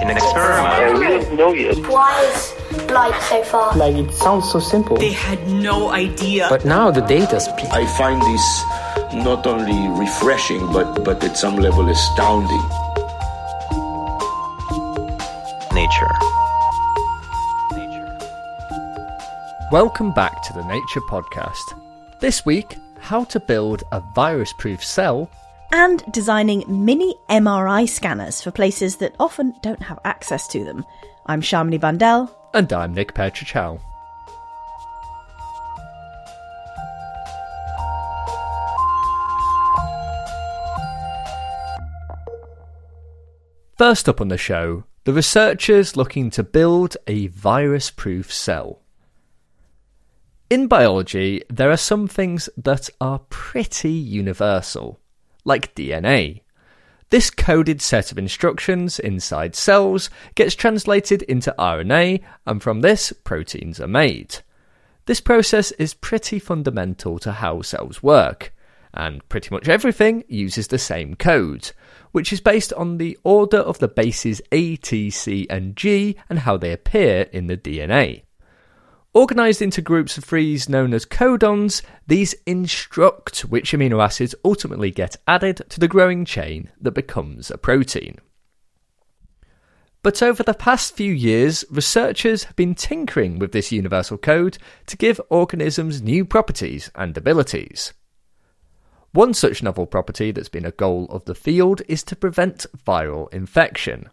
in an experiment. And we don't know yet. Why is light so far? Like it sounds so simple. They had no idea. But now the data speak. I find this not only refreshing, but, but at some level astounding. Nature. Welcome back to the Nature Podcast. This week, how to build a virus proof cell. And designing mini MRI scanners for places that often don't have access to them. I'm Shamini Bandel. And I'm Nick Petrichow. First up on the show, the researchers looking to build a virus proof cell. In biology, there are some things that are pretty universal, like DNA. This coded set of instructions inside cells gets translated into RNA, and from this, proteins are made. This process is pretty fundamental to how cells work, and pretty much everything uses the same code, which is based on the order of the bases A, T, C, and G and how they appear in the DNA. Organised into groups of threes known as codons, these instruct which amino acids ultimately get added to the growing chain that becomes a protein. But over the past few years, researchers have been tinkering with this universal code to give organisms new properties and abilities. One such novel property that's been a goal of the field is to prevent viral infection.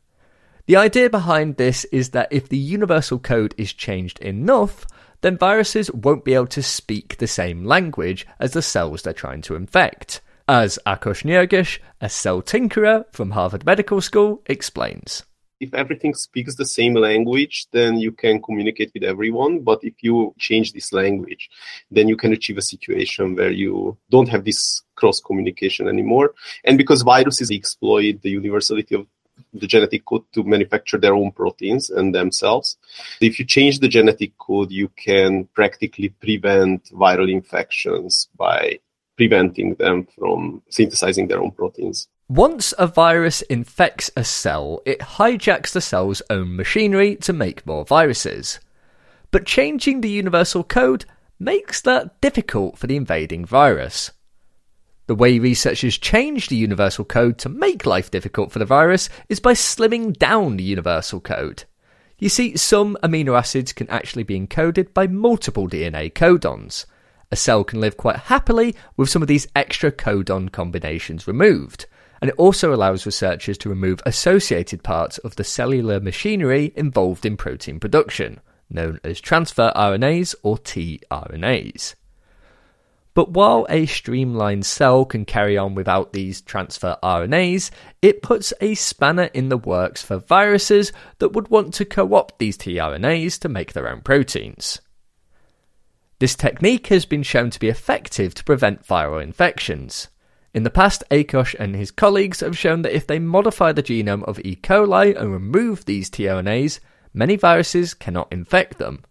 The idea behind this is that if the universal code is changed enough, then viruses won't be able to speak the same language as the cells they're trying to infect. As Akos Nurgish, a cell tinkerer from Harvard Medical School, explains. if everything speaks the same language, then you can communicate with everyone. But if you change this language, then you can achieve a situation where you don't have this cross communication anymore. And because viruses exploit the universality of the genetic code to manufacture their own proteins and themselves. If you change the genetic code, you can practically prevent viral infections by preventing them from synthesizing their own proteins. Once a virus infects a cell, it hijacks the cell's own machinery to make more viruses. But changing the universal code makes that difficult for the invading virus. The way researchers change the universal code to make life difficult for the virus is by slimming down the universal code. You see, some amino acids can actually be encoded by multiple DNA codons. A cell can live quite happily with some of these extra codon combinations removed and it also allows researchers to remove associated parts of the cellular machinery involved in protein production, known as transfer RNAs or tRNAs. But while a streamlined cell can carry on without these transfer RNAs, it puts a spanner in the works for viruses that would want to co opt these tRNAs to make their own proteins. This technique has been shown to be effective to prevent viral infections. In the past, Akos and his colleagues have shown that if they modify the genome of E. coli and remove these tRNAs, many viruses cannot infect them.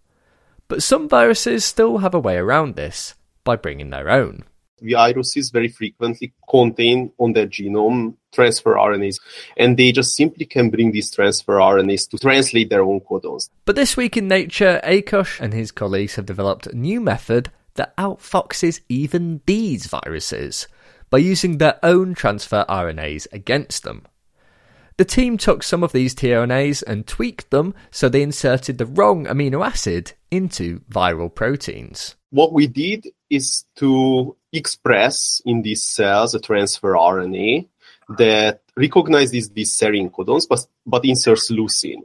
But some viruses still have a way around this by bringing their own. Viruses very frequently contain on their genome transfer RNAs, and they just simply can bring these transfer RNAs to translate their own codons. But this week in Nature, Akos and his colleagues have developed a new method that outfoxes even these viruses by using their own transfer RNAs against them. The team took some of these tRNAs and tweaked them so they inserted the wrong amino acid into viral proteins. What we did is to express in these cells a transfer RNA that recognizes these serine codons but, but inserts leucine.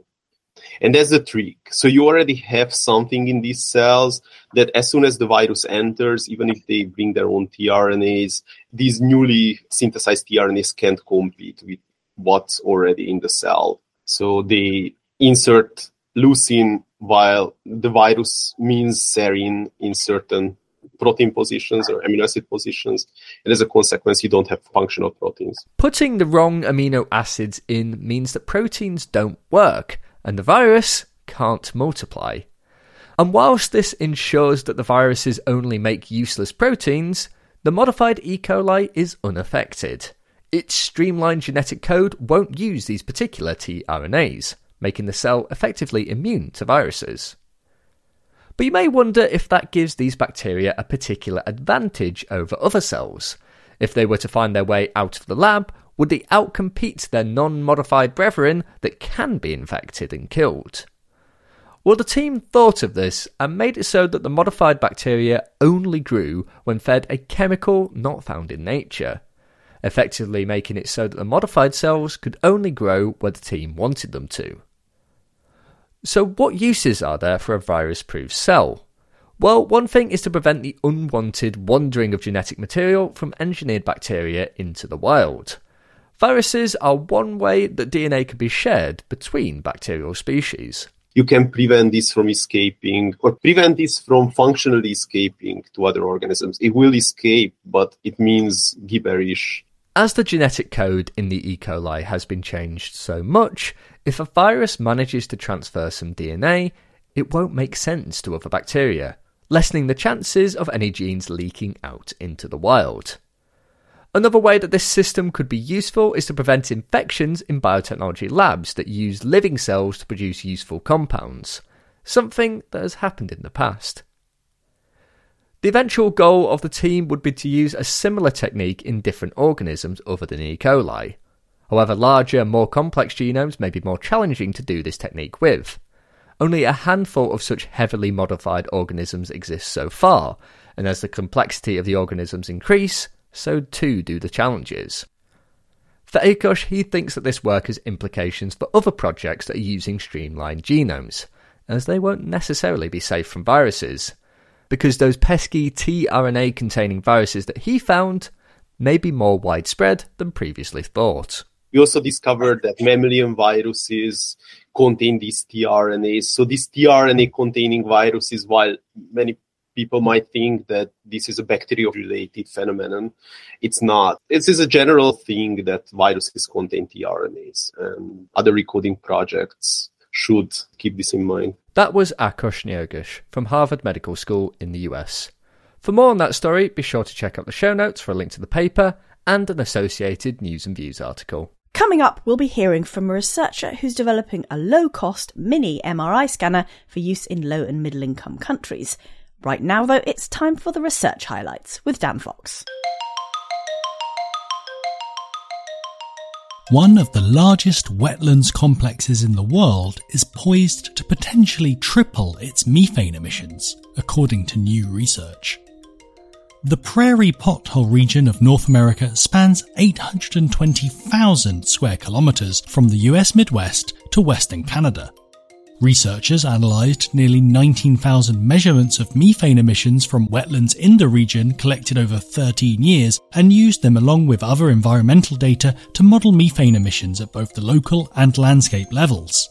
And that's the trick. So you already have something in these cells that as soon as the virus enters, even if they bring their own tRNAs, these newly synthesized tRNAs can't compete with what's already in the cell. So they insert leucine while the virus means serine in certain protein positions or amino acid positions. And as a consequence, you don't have functional proteins. Putting the wrong amino acids in means that proteins don't work and the virus can't multiply. And whilst this ensures that the viruses only make useless proteins, the modified E. coli is unaffected. Its streamlined genetic code won't use these particular tRNAs, making the cell effectively immune to viruses. But you may wonder if that gives these bacteria a particular advantage over other cells. If they were to find their way out of the lab, would they outcompete their non modified brethren that can be infected and killed? Well, the team thought of this and made it so that the modified bacteria only grew when fed a chemical not found in nature, effectively making it so that the modified cells could only grow where the team wanted them to. So, what uses are there for a virus proof cell? Well, one thing is to prevent the unwanted wandering of genetic material from engineered bacteria into the wild. Viruses are one way that DNA can be shared between bacterial species. You can prevent this from escaping or prevent this from functionally escaping to other organisms. It will escape, but it means gibberish. As the genetic code in the E. coli has been changed so much, if a virus manages to transfer some DNA, it won't make sense to other bacteria, lessening the chances of any genes leaking out into the wild. Another way that this system could be useful is to prevent infections in biotechnology labs that use living cells to produce useful compounds, something that has happened in the past. The eventual goal of the team would be to use a similar technique in different organisms other than E. coli. However, larger, more complex genomes may be more challenging to do this technique with. Only a handful of such heavily modified organisms exist so far, and as the complexity of the organisms increase, so too do the challenges. For Akos, he thinks that this work has implications for other projects that are using streamlined genomes, as they won't necessarily be safe from viruses, because those pesky tRNA containing viruses that he found may be more widespread than previously thought. We also discovered that mammalian viruses contain these tRNAs. So these tRNA containing viruses, while many people might think that this is a bacterial related phenomenon. It's not. This is a general thing that viruses contain tRNAs and other recoding projects should keep this in mind. That was Akos Neogish from Harvard Medical School in the US. For more on that story, be sure to check out the show notes for a link to the paper and an associated news and views article. Coming up, we'll be hearing from a researcher who's developing a low cost mini MRI scanner for use in low and middle income countries. Right now, though, it's time for the research highlights with Dan Fox. One of the largest wetlands complexes in the world is poised to potentially triple its methane emissions, according to new research. The prairie pothole region of North America spans 820,000 square kilometres from the US Midwest to Western Canada Researchers analysed nearly 19,000 measurements of methane emissions from wetlands in the region collected over 13 years and used them along with other environmental data to model methane emissions at both the local and landscape levels.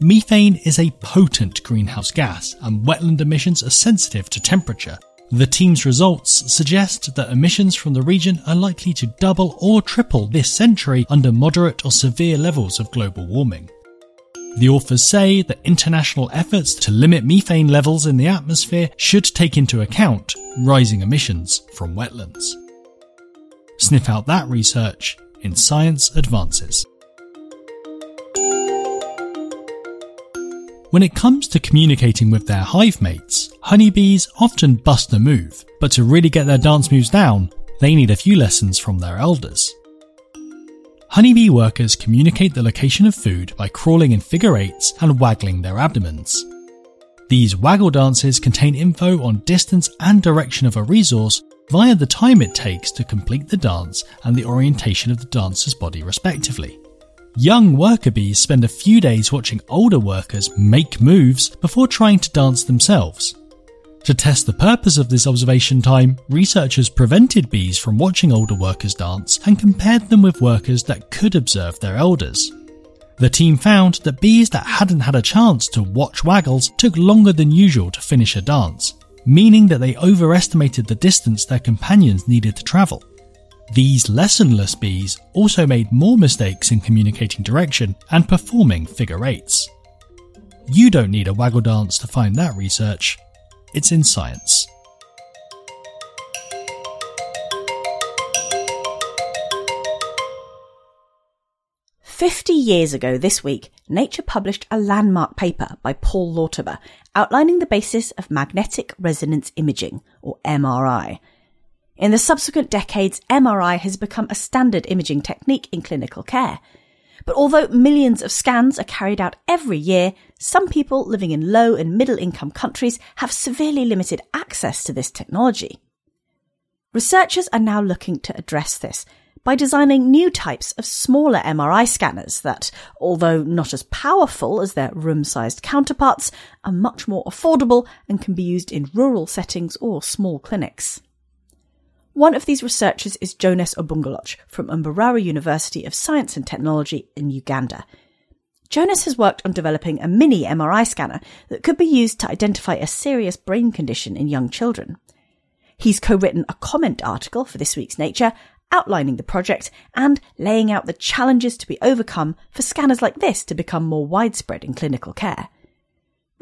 Methane is a potent greenhouse gas and wetland emissions are sensitive to temperature. The team's results suggest that emissions from the region are likely to double or triple this century under moderate or severe levels of global warming. The authors say that international efforts to limit methane levels in the atmosphere should take into account rising emissions from wetlands. Sniff out that research in Science Advances. When it comes to communicating with their hive mates, honeybees often bust a move, but to really get their dance moves down, they need a few lessons from their elders. Honeybee workers communicate the location of food by crawling in figure eights and waggling their abdomens. These waggle dances contain info on distance and direction of a resource via the time it takes to complete the dance and the orientation of the dancer's body respectively. Young worker bees spend a few days watching older workers make moves before trying to dance themselves. To test the purpose of this observation time, researchers prevented bees from watching older workers dance and compared them with workers that could observe their elders. The team found that bees that hadn't had a chance to watch waggles took longer than usual to finish a dance, meaning that they overestimated the distance their companions needed to travel. These lessonless bees also made more mistakes in communicating direction and performing figure eights. You don't need a waggle dance to find that research. It's in science. Fifty years ago this week, Nature published a landmark paper by Paul Lauterbur outlining the basis of magnetic resonance imaging, or MRI, in the subsequent decades, MRI has become a standard imaging technique in clinical care. But although millions of scans are carried out every year, some people living in low and middle income countries have severely limited access to this technology. Researchers are now looking to address this by designing new types of smaller MRI scanners that, although not as powerful as their room-sized counterparts, are much more affordable and can be used in rural settings or small clinics. One of these researchers is Jonas Obungaloch from Mbarara University of Science and Technology in Uganda. Jonas has worked on developing a mini MRI scanner that could be used to identify a serious brain condition in young children. He's co-written a comment article for this week's Nature outlining the project and laying out the challenges to be overcome for scanners like this to become more widespread in clinical care.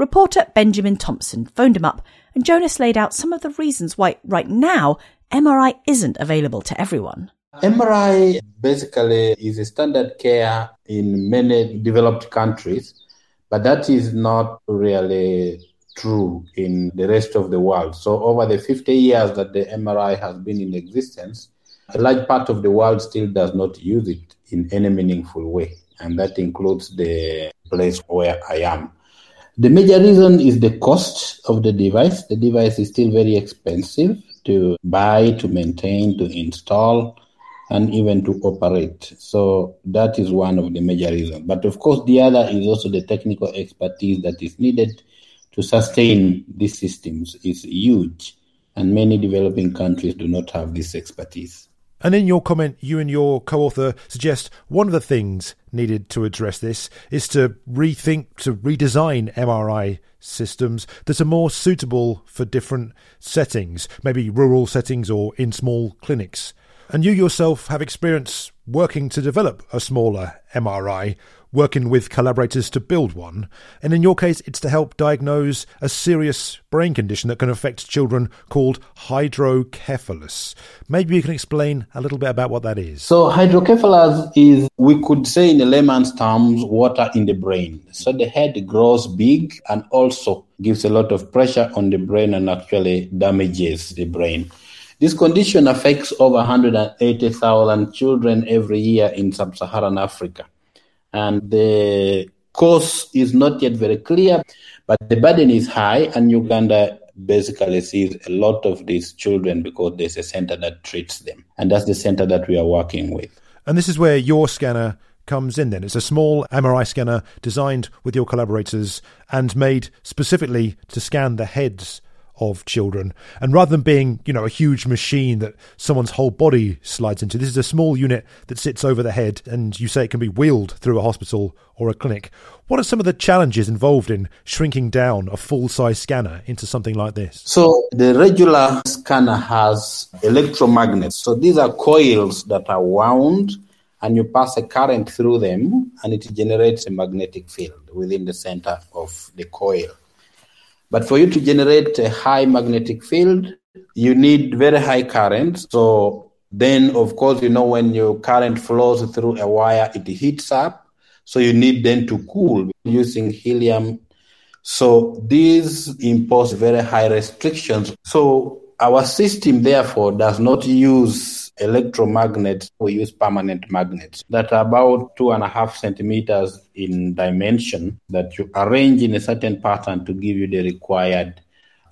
Reporter Benjamin Thompson phoned him up and Jonas laid out some of the reasons why right now MRI isn't available to everyone. MRI basically is a standard care in many developed countries, but that is not really true in the rest of the world. So, over the 50 years that the MRI has been in existence, a large part of the world still does not use it in any meaningful way, and that includes the place where I am. The major reason is the cost of the device. The device is still very expensive to buy, to maintain, to install, and even to operate. So that is one of the major reasons. But of course, the other is also the technical expertise that is needed to sustain these systems is huge, and many developing countries do not have this expertise. And in your comment, you and your co author suggest one of the things needed to address this is to rethink, to redesign MRI systems that are more suitable for different settings, maybe rural settings or in small clinics. And you yourself have experience working to develop a smaller MRI working with collaborators to build one. And in your case, it's to help diagnose a serious brain condition that can affect children called hydrocephalus. Maybe you can explain a little bit about what that is. So, hydrocephalus is, we could say in layman's terms, water in the brain. So, the head grows big and also gives a lot of pressure on the brain and actually damages the brain. This condition affects over 180,000 children every year in sub Saharan Africa and the cause is not yet very clear, but the burden is high, and Uganda basically sees a lot of these children because there's a center that treats them, and that's the center that we are working with. And this is where your scanner comes in then. It's a small MRI scanner designed with your collaborators and made specifically to scan the heads of children. And rather than being, you know, a huge machine that someone's whole body slides into, this is a small unit that sits over the head and you say it can be wheeled through a hospital or a clinic. What are some of the challenges involved in shrinking down a full size scanner into something like this? So, the regular scanner has electromagnets. So, these are coils that are wound and you pass a current through them and it generates a magnetic field within the center of the coil. But for you to generate a high magnetic field, you need very high current. So Then, of course, you know, when your current flows through a wire, it heats up. So you need then to cool using helium. So these impose very high restrictions. So our system, therefore, does not use electromagnets. We use permanent magnets that are about two and a half centimeters in dimension that you arrange in a certain pattern to give you the required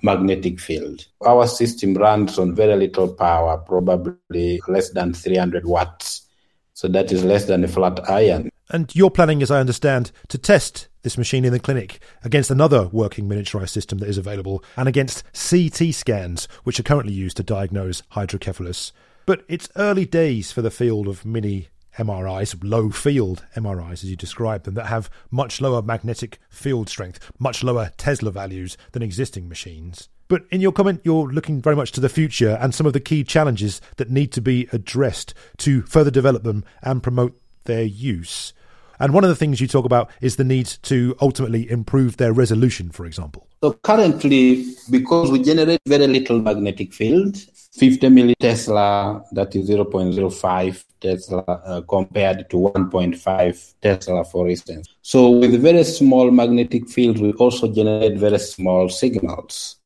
magnetic field. Our system runs on very little power, probably less than 300 watts. So that is less than a flat iron. And you're planning, as I understand, to test this machine in the clinic against another working miniaturized system that is available and against CT scans, which are currently used to diagnose hydrocephalus. But it's early days for the field of mini MRIs, low field MRIs, as you describe them, that have much lower magnetic field strength, much lower Tesla values than existing machines. But in your comment, you're looking very much to the future and some of the key challenges that need to be addressed to further develop them and promote their use. And one of the things you talk about is the need to ultimately improve their resolution, for example. So currently, because we generate very little magnetic field, 50 millitesla, that is 0.05 Tesla, uh, compared to 1.5 Tesla, for instance. So with very small magnetic fields, we also generate very small signals.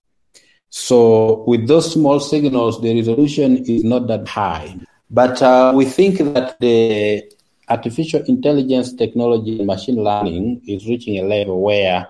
So with those small signals, the resolution is not that high. But uh, we think that the artificial intelligence technology machine learning is reaching a level where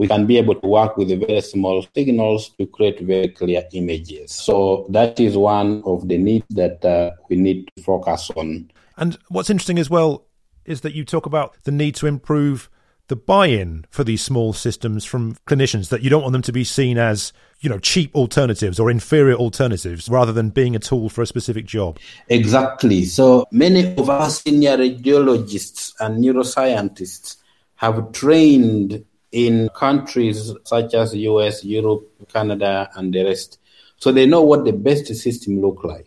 we can be able to work with very small signals to create very clear images. So that is one of the needs that uh, we need to focus on. And what's interesting as well is that you talk about the need to improve the buy-in for these small systems from clinicians that you don't want them to be seen as you know cheap alternatives or inferior alternatives rather than being a tool for a specific job exactly so many of our senior radiologists and neuroscientists have trained in countries such as US, Europe, Canada, and the rest. So they know what the best system look like.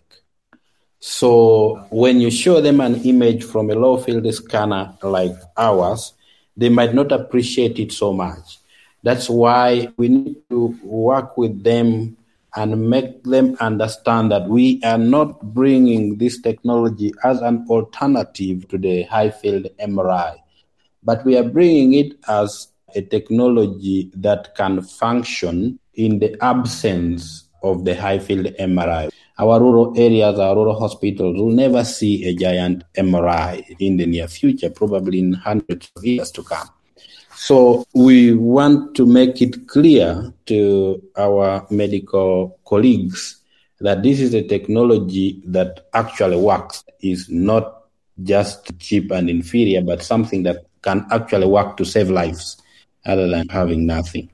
So when you show them an image from a low field scanner like ours, they might not appreciate it so much. That's why we need to work with them and make them understand that we are not bringing this technology as an alternative to the high field MRI, but we are bringing it as a technology that can function in the absence of the high field MRI. Our rural areas, our rural hospitals will never see a giant MRI in the near future, probably in hundreds of years to come. So we want to make it clear to our medical colleagues that this is a technology that actually works, is not just cheap and inferior, but something that can actually work to save lives other than having nothing.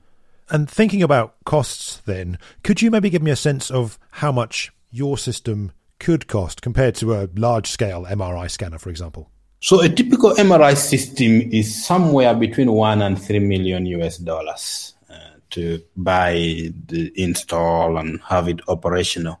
And thinking about costs, then, could you maybe give me a sense of how much your system could cost compared to a large scale MRI scanner, for example? So, a typical MRI system is somewhere between one and three million US dollars uh, to buy, the install, and have it operational.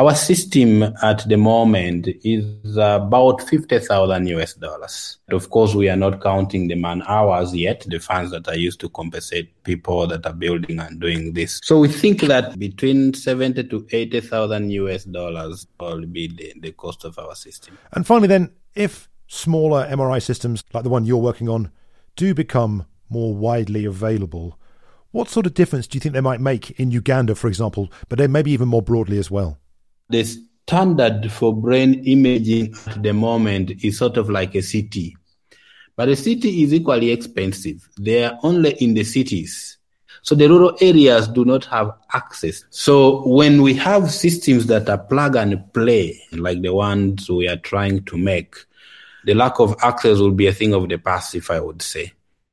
Our system at the moment is about 50,000 US dollars. Of course, we are not counting the man hours yet, the funds that are used to compensate people that are building and doing this. So we think that between 70 to 80,000 US dollars will be the, the cost of our system. And finally, then, if smaller MRI systems like the one you're working on do become more widely available, what sort of difference do you think they might make in Uganda, for example, but maybe even more broadly as well? The standard for brain imaging at the moment is sort of like a CT. But a CT is equally expensive. They are only in the cities. So the rural areas do not have access. So when we have systems that are plug and play, like the ones we are trying to make, the lack of access will be a thing of the past, if I would say.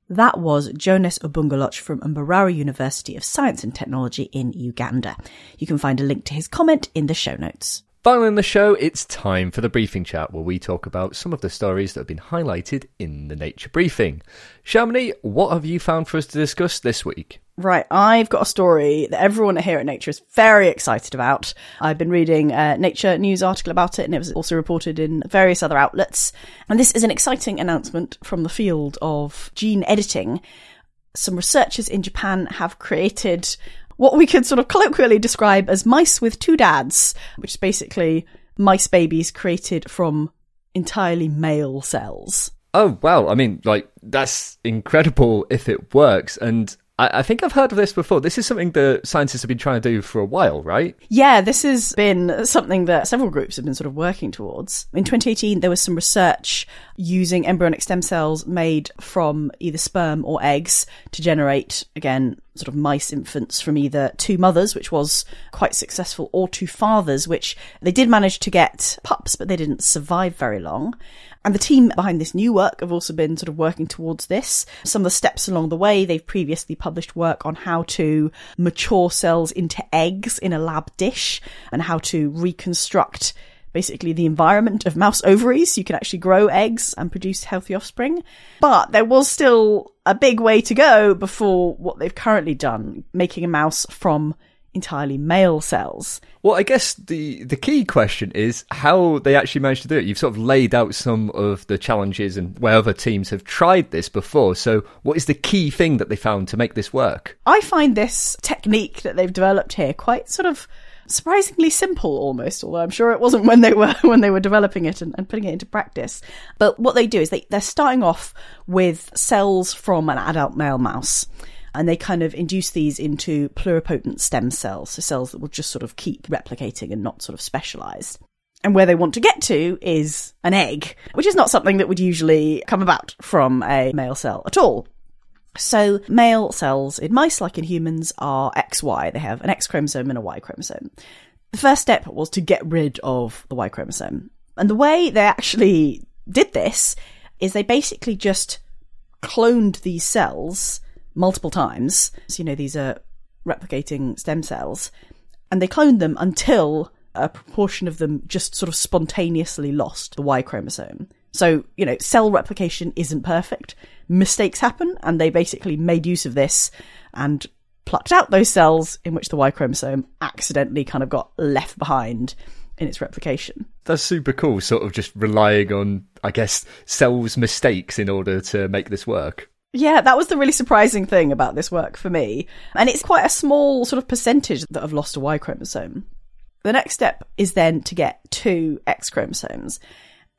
That was Jonas Obungaloch from Mbarara University of Science and Technology in Uganda. You can find a link to his comment in the show notes. Finally in the show, it's time for the briefing chat where we talk about some of the stories that have been highlighted in the Nature Briefing. Shamini, what have you found for us to discuss this week? Right, I've got a story that everyone here at Nature is very excited about. I've been reading a Nature news article about it, and it was also reported in various other outlets. And this is an exciting announcement from the field of gene editing. Some researchers in Japan have created what we could sort of colloquially describe as mice with two dads, which is basically mice babies created from entirely male cells. Oh, wow. I mean, like, that's incredible if it works. And I, I think I've heard of this before. This is something that scientists have been trying to do for a while, right? Yeah, this has been something that several groups have been sort of working towards. In 2018, there was some research using embryonic stem cells made from either sperm or eggs to generate, again, sort of mice infants from either two mothers, which was quite successful, or two fathers, which they did manage to get pups, but they didn't survive very long. And the team behind this new work have also been sort of working towards this. Some of the steps along the way, they've previously published work on how to mature cells into eggs in a lab dish and how to reconstruct basically the environment of mouse ovaries. You can actually grow eggs and produce healthy offspring. But there was still a big way to go before what they've currently done, making a mouse from entirely male cells. Well, I guess the the key question is how they actually managed to do it. You've sort of laid out some of the challenges and where other teams have tried this before. So, what is the key thing that they found to make this work? I find this technique that they've developed here quite sort of surprisingly simple almost although i'm sure it wasn't when they were when they were developing it and, and, putting it into practice but what they do is they, they're starting off with cells from an adult male mouse and they kind of induce these into pluripotent stem cells, so cells that will just sort of keep replicating and not sort of specialized. And where they want to get to is an egg, which is not something that would usually come about from a male cell at all. So, male cells in mice, like in humans, are XY. They have an X chromosome and a Y chromosome. The first step was to get rid of the Y chromosome. And the way they actually did this is they basically just cloned these cells multiple times. So, you know, these are replicating stem cells. And they cloned them until a proportion of them just sort of spontaneously lost the Y chromosome. So, you know, cell replication isn't perfect. Mistakes happen, and they basically made use of this and plucked out those cells in which the Y chromosome accidentally kind of got left behind in its replication. That's super cool, sort of just relying on, I guess, cells' mistakes in order to make this work. Yeah, that was the really surprising thing about this work for me. And it's quite a small sort of percentage that have lost a Y chromosome. The next step is then to get two X chromosomes.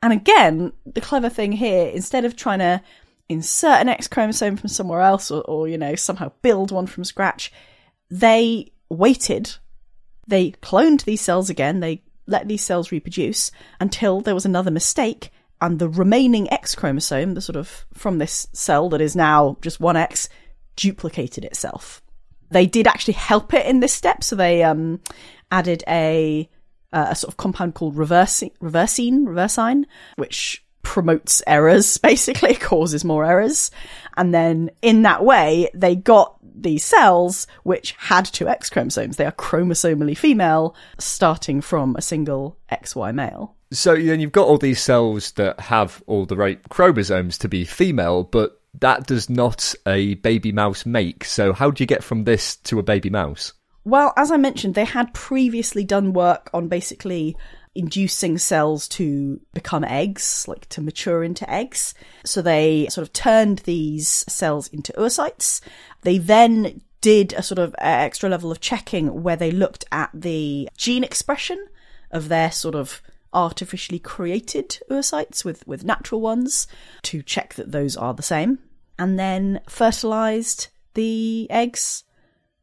And again, the clever thing here, instead of trying to insert an X chromosome from somewhere else or, or, you know, somehow build one from scratch, they waited. They cloned these cells again. They let these cells reproduce until there was another mistake and the remaining X chromosome, the sort of from this cell that is now just one X, duplicated itself. They did actually help it in this step, so they um, added a uh, a sort of compound called reversine, reversine, reversine, which promotes errors, basically causes more errors, and then in that way they got these cells which had two X chromosomes. They are chromosomally female, starting from a single XY male. So then you've got all these cells that have all the right chromosomes to be female, but that does not a baby mouse make. So how do you get from this to a baby mouse? Well, as I mentioned, they had previously done work on basically inducing cells to become eggs, like to mature into eggs. So they sort of turned these cells into oocytes. They then did a sort of uh, extra level of checking where they looked at the gene expression of their sort of artificially created oocytes with, with natural ones to check that those are the same, and then fertilized the eggs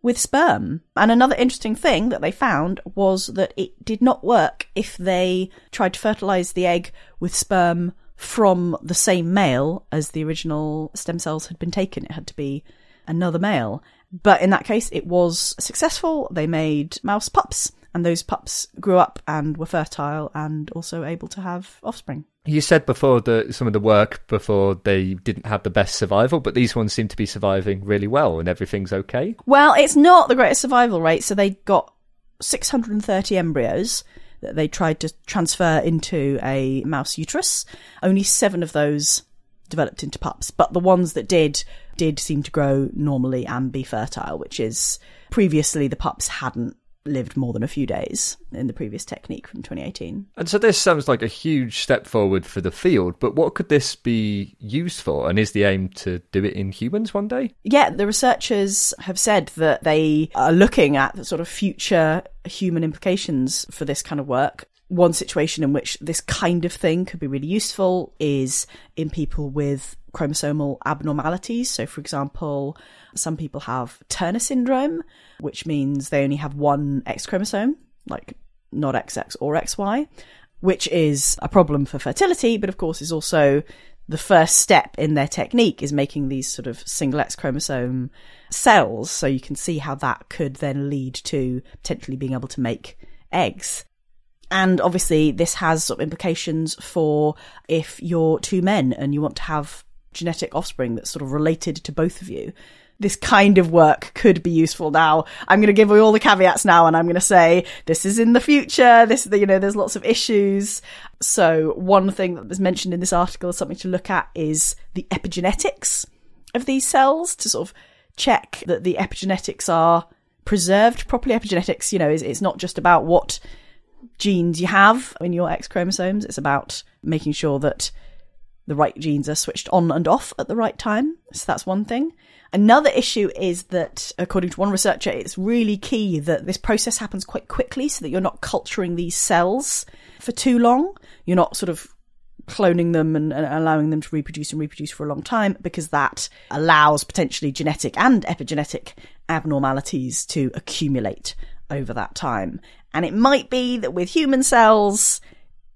with sperm. And another interesting thing that they found was that it did not work if they tried to fertilize the egg with sperm from the same male as the original stem cells had been taken. It had to be another male. But in that case, it was successful. They made mouse pups and those pups grew up and were fertile and also able to have offspring. You said before that some of the work before they didn't have the best survival, but these ones seem to be surviving really well and everything's okay. Well, it's not the greatest survival rate, so they got 630 embryos that they tried to transfer into a mouse uterus. Only seven of those developed into pups, but the ones that did did seem to grow normally and be fertile, which is previously the pups hadn't lived more than a few days in the previous technique from 2018. And so this sounds like a huge step forward for the field, but what could this be used for? And is the aim to do it in humans one day? Yeah, the researchers have said that they are looking at the sort of future human implications for this kind of work. One situation in which this kind of thing could be really useful is in people with chromosomal abnormalities. So, for example, some people have Turner syndrome, which means they only have one X chromosome, like not XX or XY, which is a problem for fertility, but of course is also the first step in their technique is making these sort of single X chromosome cells. So you can see how that could then lead to potentially being able to make eggs. And obviously, this has sort of implications for if you're two men and you want to have genetic offspring that's sort of related to both of you. This kind of work could be useful now. I'm going to give you all the caveats now and I'm going to say this is in the future. This, you know, there's lots of issues. So one thing that was mentioned in this article, something to look at is the epigenetics of these cells to sort of check that the epigenetics are preserved properly. Epigenetics, you know, is it's not just about what genes you have in your X chromosomes. It's about making sure that the right genes are switched on and off at the right time. So that's one thing. Another issue is that, according to one researcher, it's really key that this process happens quite quickly so that you're not culturing these cells for too long. You're not sort of cloning them and, and, allowing them to reproduce and reproduce for a long time because that allows potentially genetic and epigenetic abnormalities to accumulate over that time. And it might be that with human cells,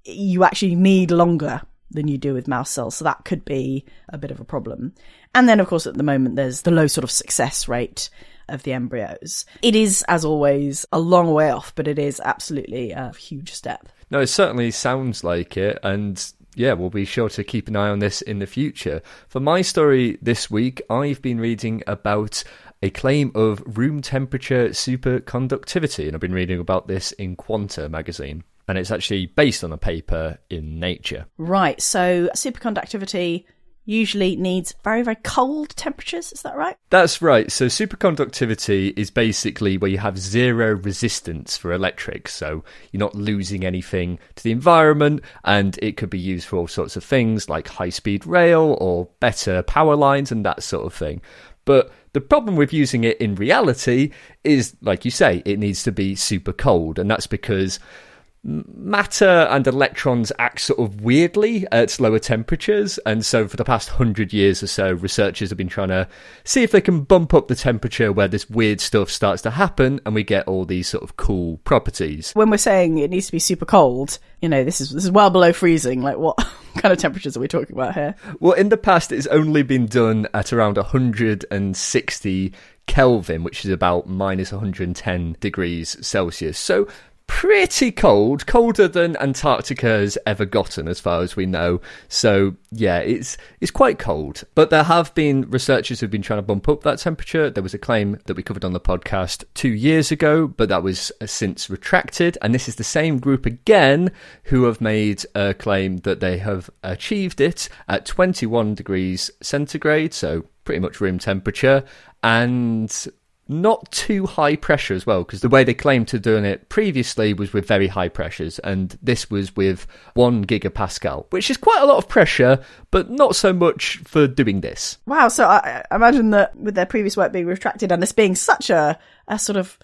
you actually need longer than you do with mouse cells. So that could be a bit of a problem. And then, of course, at the moment, there's the low sort of success rate of the embryos. It is, as always, a long way off, but it is absolutely a huge step. No, it certainly sounds like it. And yeah, we'll be sure to keep an eye on this in the future. For my story this week, I've been reading about a claim of room temperature superconductivity, and I've been reading about this in Quanta magazine. And it's actually based on a paper in Nature. Right, so superconductivity usually needs very, very cold temperatures. Is that right? That's right. So, superconductivity is basically where you have zero resistance for electrics. So, you're not losing anything to the environment, and it could be used for all sorts of things like high speed rail or better power lines and that sort of thing. But the problem with using it in reality is, like you say, it needs to be super cold, and that's because matter and electrons act sort of weirdly at lower temperatures and so for the past 100 years or so researchers have been trying to see if they can bump up the temperature where this weird stuff starts to happen and we get all these sort of cool properties when we're saying it needs to be super cold you know this is this is well below freezing like what kind of temperatures are we talking about here well in the past it's only been done at around 160 Kelvin, which is about minus 110 degrees Celsius. So pretty cold, colder than Antarctica has ever gotten, as far as we know. So yeah, it's it's quite cold. But there have been researchers who've been trying to bump up that temperature. There was a claim that we covered on the podcast two years ago, but that was uh, since retracted. And this is the same group again who have made a claim that they have achieved it at 21 degrees centigrade, so pretty much room temperature, and not too high pressure as well, because the way they claimed to doing it previously was with very high pressures, and this was with one gigapascal, which is quite a lot of pressure, but not so much for doing this. Wow! So I, imagine that with their previous work being retracted and this being such a a sort of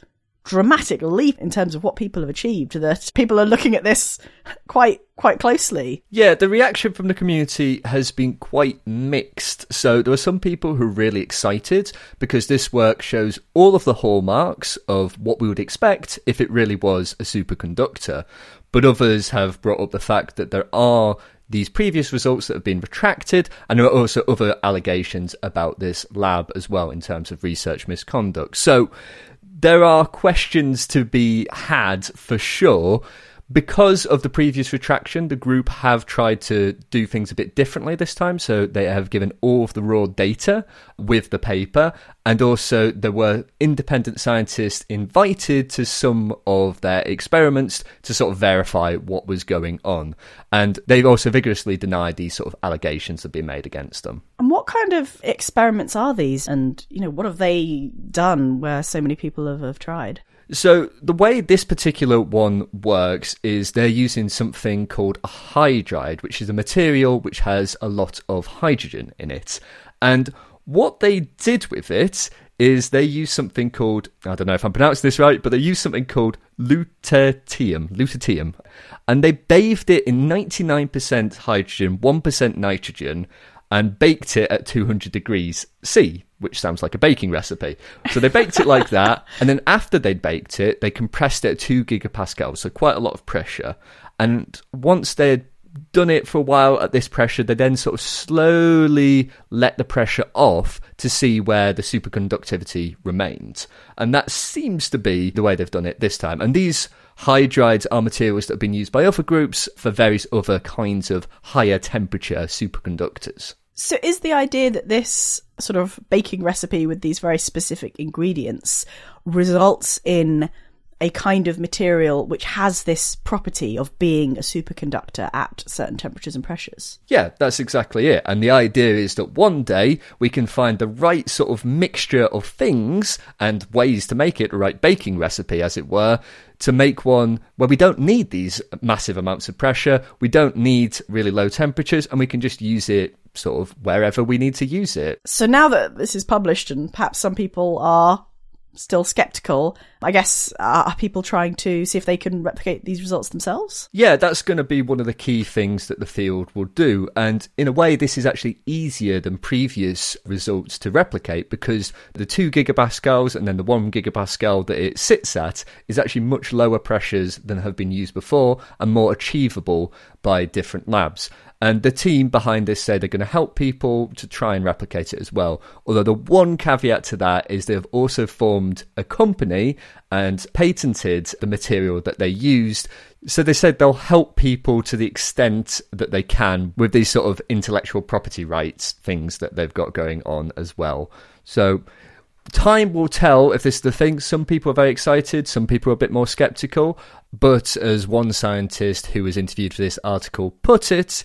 dramatic leap in terms of what people have achieved that people are looking at this quite quite closely. Yeah, the reaction from the community has been quite mixed. So there are some people who are really excited because this work shows all of the hallmarks of what we would expect if it really was a superconductor. But others have brought up the fact that there are these previous results that have been retracted, and there are also other allegations about this lab as well in terms of research misconduct. So there are questions to be had for sure. Because of the previous retraction, the group have tried to do things a bit differently this time. So they have given all of the raw data with the paper, and also there were independent scientists invited to some of their experiments to sort of verify what was going on. And they've also vigorously denied these sort of allegations that have been made against them. And what kind of experiments are these? And, you know, what have they done where so many people have, have tried? So the way this particular one works is they're using something called a hydride, which is a material which has a lot of hydrogen in it. And what they did with it is they use something called I don't know if I'm pronouncing this right, but they use something called lutetium, lutetium, and they bathed it in 99% hydrogen, 1% nitrogen, and baked it at 200 degrees C, which sounds like a baking recipe. So they baked it like that, and then after they'd baked it, they compressed it at 2 gigapascals, so quite a lot of pressure. And once they'd done it for a while at this pressure, they then sort of slowly let the pressure off to see where the superconductivity remained. And that seems to be the way they've done it this time. And these hydrides are materials that have been used by other groups for various other kinds of higher temperature superconductors. So, is the idea that this sort of baking recipe with these very specific ingredients results in a kind of material which has this property of being a superconductor at certain temperatures and pressures. Yeah, that's exactly it. And the idea is that one day we can find the right sort of mixture of things and ways to make it, a right baking recipe, as it were, to make one where we don't need these massive amounts of pressure, we don't need really low temperatures, and we can just use it sort of wherever we need to use it. So now that this is published, and perhaps some people are still skeptical. I guess are people trying to see if they can replicate these results themselves? Yeah, that's going to be one of the key things that the field will do. And in a way, this is actually easier than previous results to replicate because the two gigapascals and then the one gigapascal that it sits at is actually much lower pressures than have been used before and more achievable by different labs. And the team behind this say they're going to help people to try and replicate it as well. Although the one caveat to that is they've also formed a company and patented the material that they used. So they said they'll help people to the extent that they can with these sort of intellectual property rights things that they've got going on as well. So time will tell if this is the thing. Some people are very excited, some people are a bit more skeptical. But as one scientist who was interviewed for this article put it,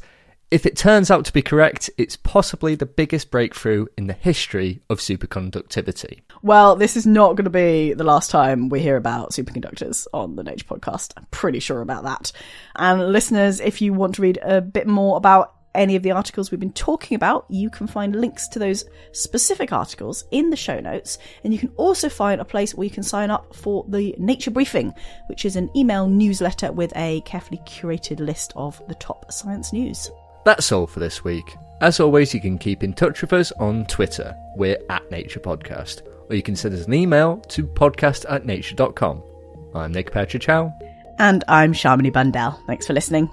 if it turns out to be correct, it's possibly the biggest breakthrough in the history of superconductivity. Well, this is not going to be the last time we hear about superconductors on the Nature podcast. I'm pretty sure about that. And listeners, if you want to read a bit more about any of the articles we've been talking about, you can find links to those specific articles in the show notes. And you can also find a place where you can sign up for the Nature Briefing, which is an email newsletter with a carefully curated list of the top science news. That's all for this week. As always, you can keep in touch with us on Twitter. We're at Nature Podcast. Or you can send us an email to podcast at nature.com. I'm Nick Petrić Howe. And I'm Shamini Bundell. Thanks for listening.